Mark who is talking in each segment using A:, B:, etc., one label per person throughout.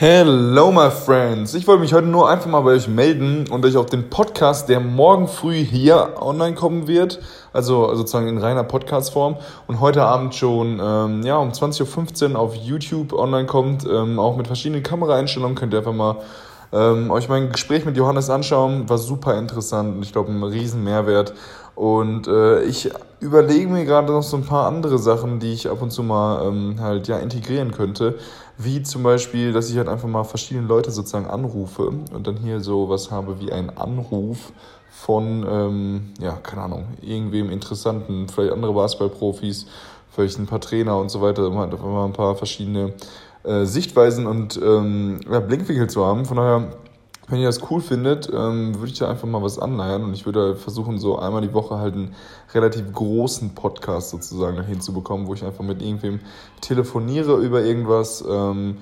A: Hello, my friends. Ich wollte mich heute nur einfach mal bei euch melden und euch auf den Podcast, der morgen früh hier online kommen wird, also sozusagen in reiner Podcast-Form und heute Abend schon ähm, ja, um 20.15 Uhr auf YouTube online kommt, ähm, auch mit verschiedenen Kameraeinstellungen, könnt ihr einfach mal ähm, euch mein Gespräch mit Johannes anschauen. War super interessant und ich glaube ein riesen Mehrwert. Und äh, ich überlege mir gerade noch so ein paar andere Sachen, die ich ab und zu mal ähm, halt ja integrieren könnte. Wie zum Beispiel, dass ich halt einfach mal verschiedene Leute sozusagen anrufe und dann hier so was habe wie einen Anruf von, ähm, ja, keine Ahnung, irgendwem Interessanten, vielleicht andere Basketballprofis, vielleicht ein paar Trainer und so weiter, um halt einfach mal ein paar verschiedene äh, Sichtweisen und ähm, ja, Blickwinkel zu haben. Von daher wenn ihr das cool findet, ähm, würde ich da einfach mal was anleiern und ich würde versuchen, so einmal die Woche halt einen relativ großen Podcast sozusagen hinzubekommen, wo ich einfach mit irgendwem telefoniere über irgendwas. Ähm,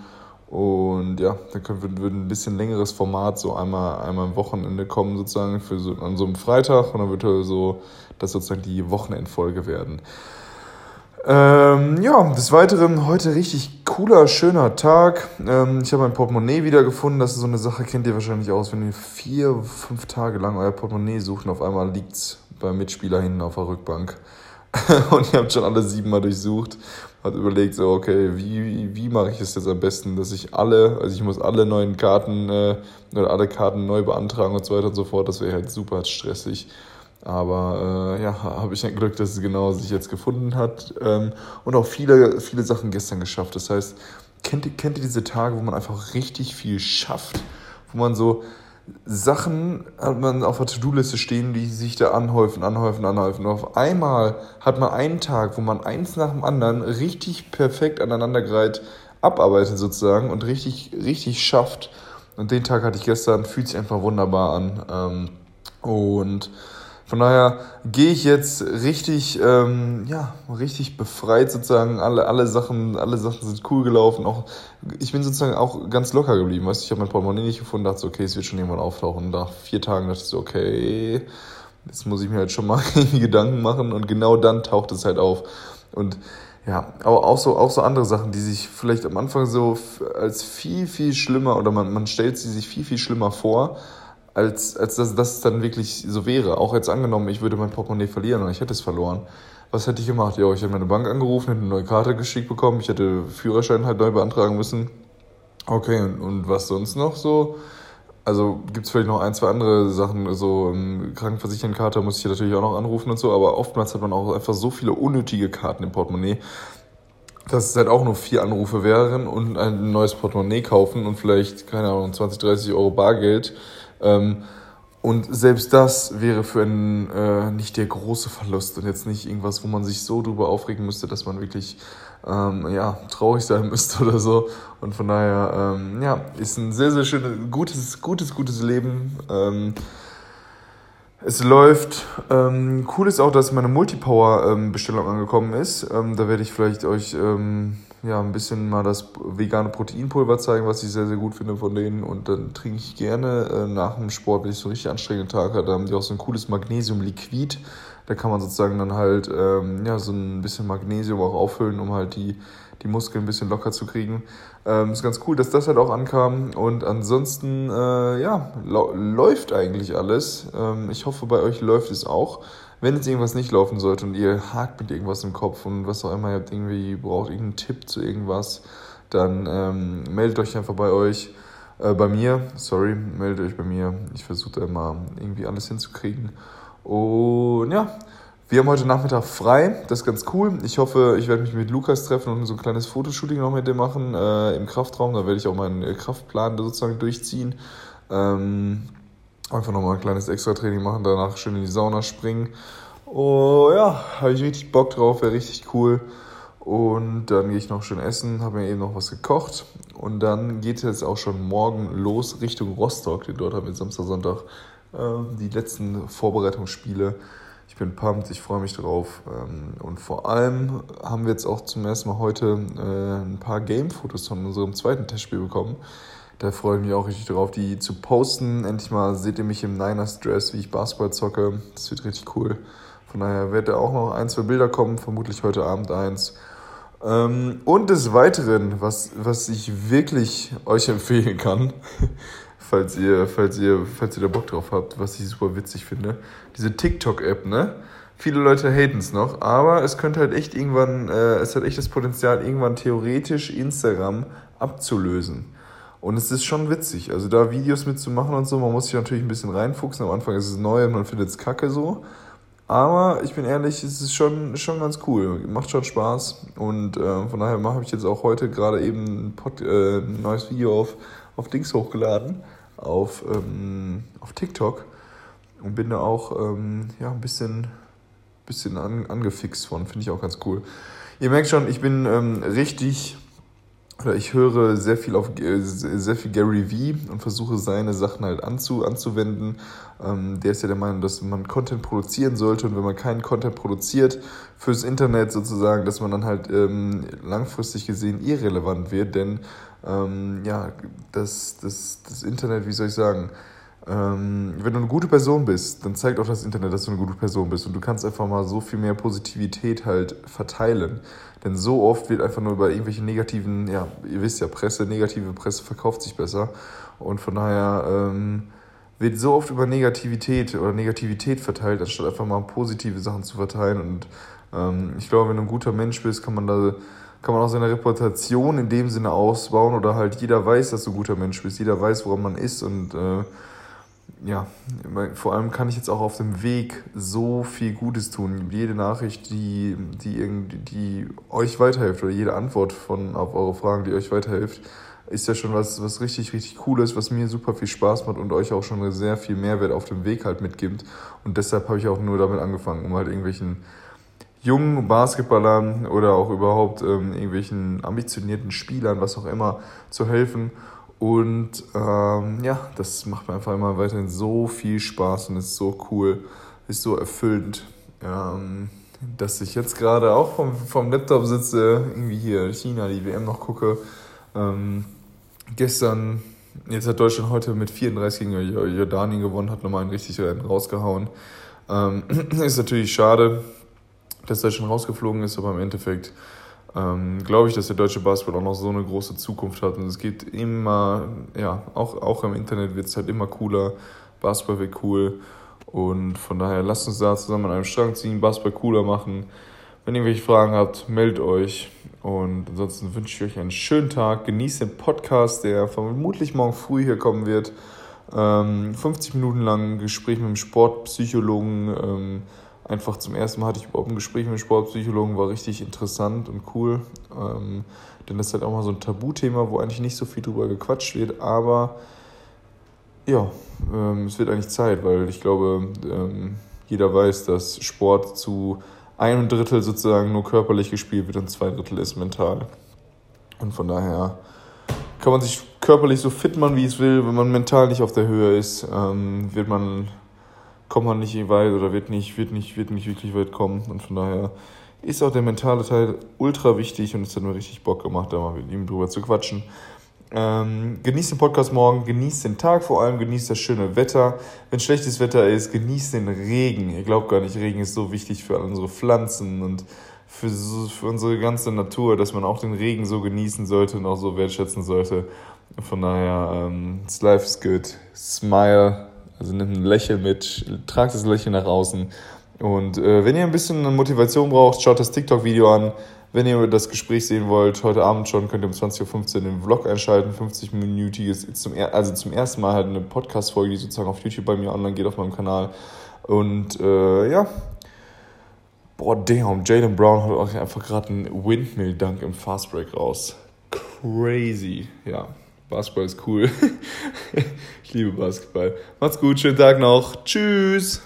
A: und ja, dann würde ein bisschen längeres Format so einmal, einmal am Wochenende kommen, sozusagen, für so, an so einem Freitag. Und dann würde so das sozusagen die Wochenendfolge werden. Ähm, ja, des Weiteren heute richtig cooler, schöner Tag. Ähm, ich habe mein Portemonnaie wiedergefunden. Das ist so eine Sache, kennt ihr wahrscheinlich aus, wenn ihr vier, fünf Tage lang euer Portemonnaie sucht und auf einmal liegt es beim Mitspieler hinten auf der Rückbank. und ihr habt schon alle siebenmal durchsucht. Hat überlegt, so, okay, wie, wie, wie mache ich es jetzt am besten, dass ich alle, also ich muss alle neuen Karten äh, oder alle Karten neu beantragen und so weiter und so fort. Das wäre halt super stressig. Aber äh, ja, habe ich ein Glück, dass es genau sich jetzt gefunden hat. Ähm, und auch viele, viele Sachen gestern geschafft. Das heißt, kennt ihr, kennt ihr diese Tage, wo man einfach richtig viel schafft? Wo man so Sachen hat man auf der To-Do-Liste stehen, die sich da anhäufen, anhäufen, anhäufen. Und auf einmal hat man einen Tag, wo man eins nach dem anderen richtig perfekt aneinandergereiht abarbeitet sozusagen und richtig, richtig schafft. Und den Tag hatte ich gestern, fühlt sich einfach wunderbar an. Ähm, und von daher gehe ich jetzt richtig, ähm, ja, richtig befreit sozusagen. Alle, alle Sachen, alle Sachen sind cool gelaufen. Auch, ich bin sozusagen auch ganz locker geblieben. Weißt, ich habe mein Portemonnaie nicht gefunden, dachte so, okay, es wird schon irgendwann auftauchen. Und nach vier Tagen dachte ich so, okay, jetzt muss ich mir halt schon mal Gedanken machen. Und genau dann taucht es halt auf. Und ja, aber auch so, auch so andere Sachen, die sich vielleicht am Anfang so als viel, viel schlimmer oder man, man stellt sie sich viel, viel schlimmer vor als, als dass das dann wirklich so wäre. Auch jetzt angenommen, ich würde mein Portemonnaie verlieren und ich hätte es verloren. Was hätte ich gemacht? Ja, ich hätte meine Bank angerufen, hätte eine neue Karte geschickt bekommen, ich hätte Führerschein halt neu beantragen müssen. Okay, und, und was sonst noch so? Also gibt es vielleicht noch ein, zwei andere Sachen, so ähm, Krankenversicherungskarte muss ich natürlich auch noch anrufen und so, aber oftmals hat man auch einfach so viele unnötige Karten im Portemonnaie, dass es halt auch nur vier Anrufe wären und ein neues Portemonnaie kaufen und vielleicht, keine Ahnung, 20, 30 Euro Bargeld ähm, und selbst das wäre für einen äh, nicht der große Verlust und jetzt nicht irgendwas, wo man sich so drüber aufregen müsste, dass man wirklich ähm, ja, traurig sein müsste oder so. Und von daher, ähm, ja, ist ein sehr, sehr schönes, gutes, gutes, gutes Leben. Ähm, es läuft. Ähm, cool ist auch, dass meine Multipower-Bestellung angekommen ist. Ähm, da werde ich vielleicht euch ähm, ja, ein bisschen mal das vegane Proteinpulver zeigen, was ich sehr, sehr gut finde von denen. Und dann trinke ich gerne äh, nach dem Sport, wenn ich so einen richtig anstrengenden Tag habe, da haben die auch so ein cooles Magnesium-Liquid. Da kann man sozusagen dann halt ähm, ja, so ein bisschen Magnesium auch auffüllen, um halt die, die Muskeln ein bisschen locker zu kriegen. Ähm, ist ganz cool, dass das halt auch ankam. Und ansonsten, äh, ja, läuft eigentlich alles. Ähm, ich hoffe, bei euch läuft es auch wenn jetzt irgendwas nicht laufen sollte und ihr hakt mit irgendwas im Kopf und was auch immer, ihr habt irgendwie, braucht irgendeinen Tipp zu irgendwas, dann ähm, meldet euch einfach bei euch, äh, bei mir, sorry, meldet euch bei mir. Ich versuche da immer irgendwie alles hinzukriegen. Und ja, wir haben heute Nachmittag frei, das ist ganz cool. Ich hoffe, ich werde mich mit Lukas treffen und so ein kleines Fotoshooting noch mit dem machen äh, im Kraftraum. Da werde ich auch meinen Kraftplan sozusagen durchziehen. Ähm, Einfach nochmal ein kleines Extra-Training machen, danach schön in die Sauna springen. Oh ja, habe ich richtig Bock drauf, wäre richtig cool. Und dann gehe ich noch schön essen, habe mir eben noch was gekocht. Und dann geht es jetzt auch schon morgen los Richtung Rostock. Denn dort haben wir Samstag, Sonntag äh, die letzten Vorbereitungsspiele. Ich bin pumped, ich freue mich drauf. Ähm, und vor allem haben wir jetzt auch zum ersten Mal heute äh, ein paar Game-Fotos von unserem zweiten Testspiel bekommen. Da freue ich mich auch richtig drauf, die zu posten. Endlich mal seht ihr mich im Niners Dress, wie ich Basketball zocke. Das wird richtig cool. Von daher wird da auch noch ein, zwei Bilder kommen, vermutlich heute Abend eins. Ähm, und des Weiteren, was, was ich wirklich euch empfehlen kann, falls ihr, falls ihr, falls ihr da Bock drauf habt, was ich super witzig finde, diese TikTok-App, ne? Viele Leute haten es noch, aber es könnte halt echt irgendwann, äh, es hat echt das Potenzial, irgendwann theoretisch Instagram abzulösen. Und es ist schon witzig, also da Videos mitzumachen und so, man muss sich natürlich ein bisschen reinfuchsen. Am Anfang ist es neu und man findet es kacke so. Aber ich bin ehrlich, es ist schon, schon ganz cool. Macht schon Spaß. Und äh, von daher habe ich jetzt auch heute gerade eben ein, Pod, äh, ein neues Video auf, auf Dings hochgeladen, auf, ähm, auf TikTok. Und bin da auch ähm, ja, ein bisschen, bisschen an, angefixt von. Finde ich auch ganz cool. Ihr merkt schon, ich bin ähm, richtig ich höre sehr viel auf äh, sehr viel Gary Vee und versuche seine Sachen halt anzu, anzuwenden. Ähm, der ist ja der Meinung, dass man Content produzieren sollte und wenn man keinen Content produziert fürs Internet sozusagen, dass man dann halt ähm, langfristig gesehen irrelevant wird, denn ähm, ja, das, das, das Internet, wie soll ich sagen, wenn du eine gute Person bist, dann zeigt auch das Internet, dass du eine gute Person bist und du kannst einfach mal so viel mehr Positivität halt verteilen. Denn so oft wird einfach nur über irgendwelche negativen, ja, ihr wisst ja, Presse, negative Presse verkauft sich besser. Und von daher ähm, wird so oft über Negativität oder Negativität verteilt, anstatt einfach mal positive Sachen zu verteilen. Und ähm, ich glaube, wenn du ein guter Mensch bist, kann man da kann man auch seine Reputation in dem Sinne ausbauen oder halt jeder weiß, dass du ein guter Mensch bist, jeder weiß, woran man ist und äh, ja, vor allem kann ich jetzt auch auf dem Weg so viel Gutes tun. Jede Nachricht, die, die, irgendwie, die euch weiterhilft oder jede Antwort von, auf eure Fragen, die euch weiterhilft, ist ja schon was, was richtig, richtig Cooles, was mir super viel Spaß macht und euch auch schon sehr viel Mehrwert auf dem Weg halt mitgibt. Und deshalb habe ich auch nur damit angefangen, um halt irgendwelchen jungen Basketballern oder auch überhaupt ähm, irgendwelchen ambitionierten Spielern, was auch immer, zu helfen und ähm, ja, das macht mir einfach immer weiterhin so viel Spaß und ist so cool, ist so erfüllend, ähm, dass ich jetzt gerade auch vom, vom Laptop sitze, irgendwie hier China, die WM noch gucke. Ähm, gestern, jetzt hat Deutschland heute mit 34 gegen Jordanien gewonnen, hat nochmal einen richtig Rennen rausgehauen. Ähm, ist natürlich schade, dass Deutschland rausgeflogen ist, aber im Endeffekt ähm, glaube ich, dass der deutsche Basketball auch noch so eine große Zukunft hat. Und es geht immer, ja, auch, auch im Internet wird es halt immer cooler. Basketball wird cool. Und von daher lasst uns da zusammen an einem Strang ziehen, Basketball cooler machen. Wenn ihr irgendwelche Fragen habt, meldet euch. Und ansonsten wünsche ich euch einen schönen Tag. Genießt den Podcast, der vermutlich morgen früh hier kommen wird. Ähm, 50 Minuten lang Gespräch mit dem Sportpsychologen. Ähm, einfach zum ersten Mal hatte ich überhaupt ein Gespräch mit einem Sportpsychologen, war richtig interessant und cool. Ähm, denn das ist halt auch mal so ein Tabuthema, wo eigentlich nicht so viel drüber gequatscht wird, aber ja, ähm, es wird eigentlich Zeit, weil ich glaube, ähm, jeder weiß, dass Sport zu einem Drittel sozusagen nur körperlich gespielt wird und zwei Drittel ist mental. Und von daher kann man sich körperlich so fit machen, wie es will, wenn man mental nicht auf der Höhe ist, ähm, wird man kommt man nicht weit oder wird nicht, wird nicht, wird nicht wirklich weit kommen. Und von daher ist auch der mentale Teil ultra wichtig und es hat mir richtig Bock gemacht, da mal mit ihm drüber zu quatschen. Ähm, genießt den Podcast morgen, genießt den Tag vor allem, genießt das schöne Wetter. Wenn schlechtes Wetter ist, genießt den Regen. Ihr glaubt gar nicht, Regen ist so wichtig für unsere Pflanzen und für, für unsere ganze Natur, dass man auch den Regen so genießen sollte und auch so wertschätzen sollte. Von daher, ähm, life is good. Smile. Also nimmt ein Lächeln mit, tragt das Lächeln nach außen. Und äh, wenn ihr ein bisschen Motivation braucht, schaut das TikTok-Video an. Wenn ihr das Gespräch sehen wollt, heute Abend schon, könnt ihr um 20.15 Uhr den Vlog einschalten. 50-minütiges, zum, also zum ersten Mal halt eine Podcast-Folge, die sozusagen auf YouTube bei mir online geht, auf meinem Kanal. Und äh, ja. Boah, damn, Jalen Brown hat auch einfach gerade einen Windmill-Dunk im Fastbreak raus. Crazy, ja. Basketball ist cool. ich liebe Basketball. Macht's gut, schönen Tag noch. Tschüss.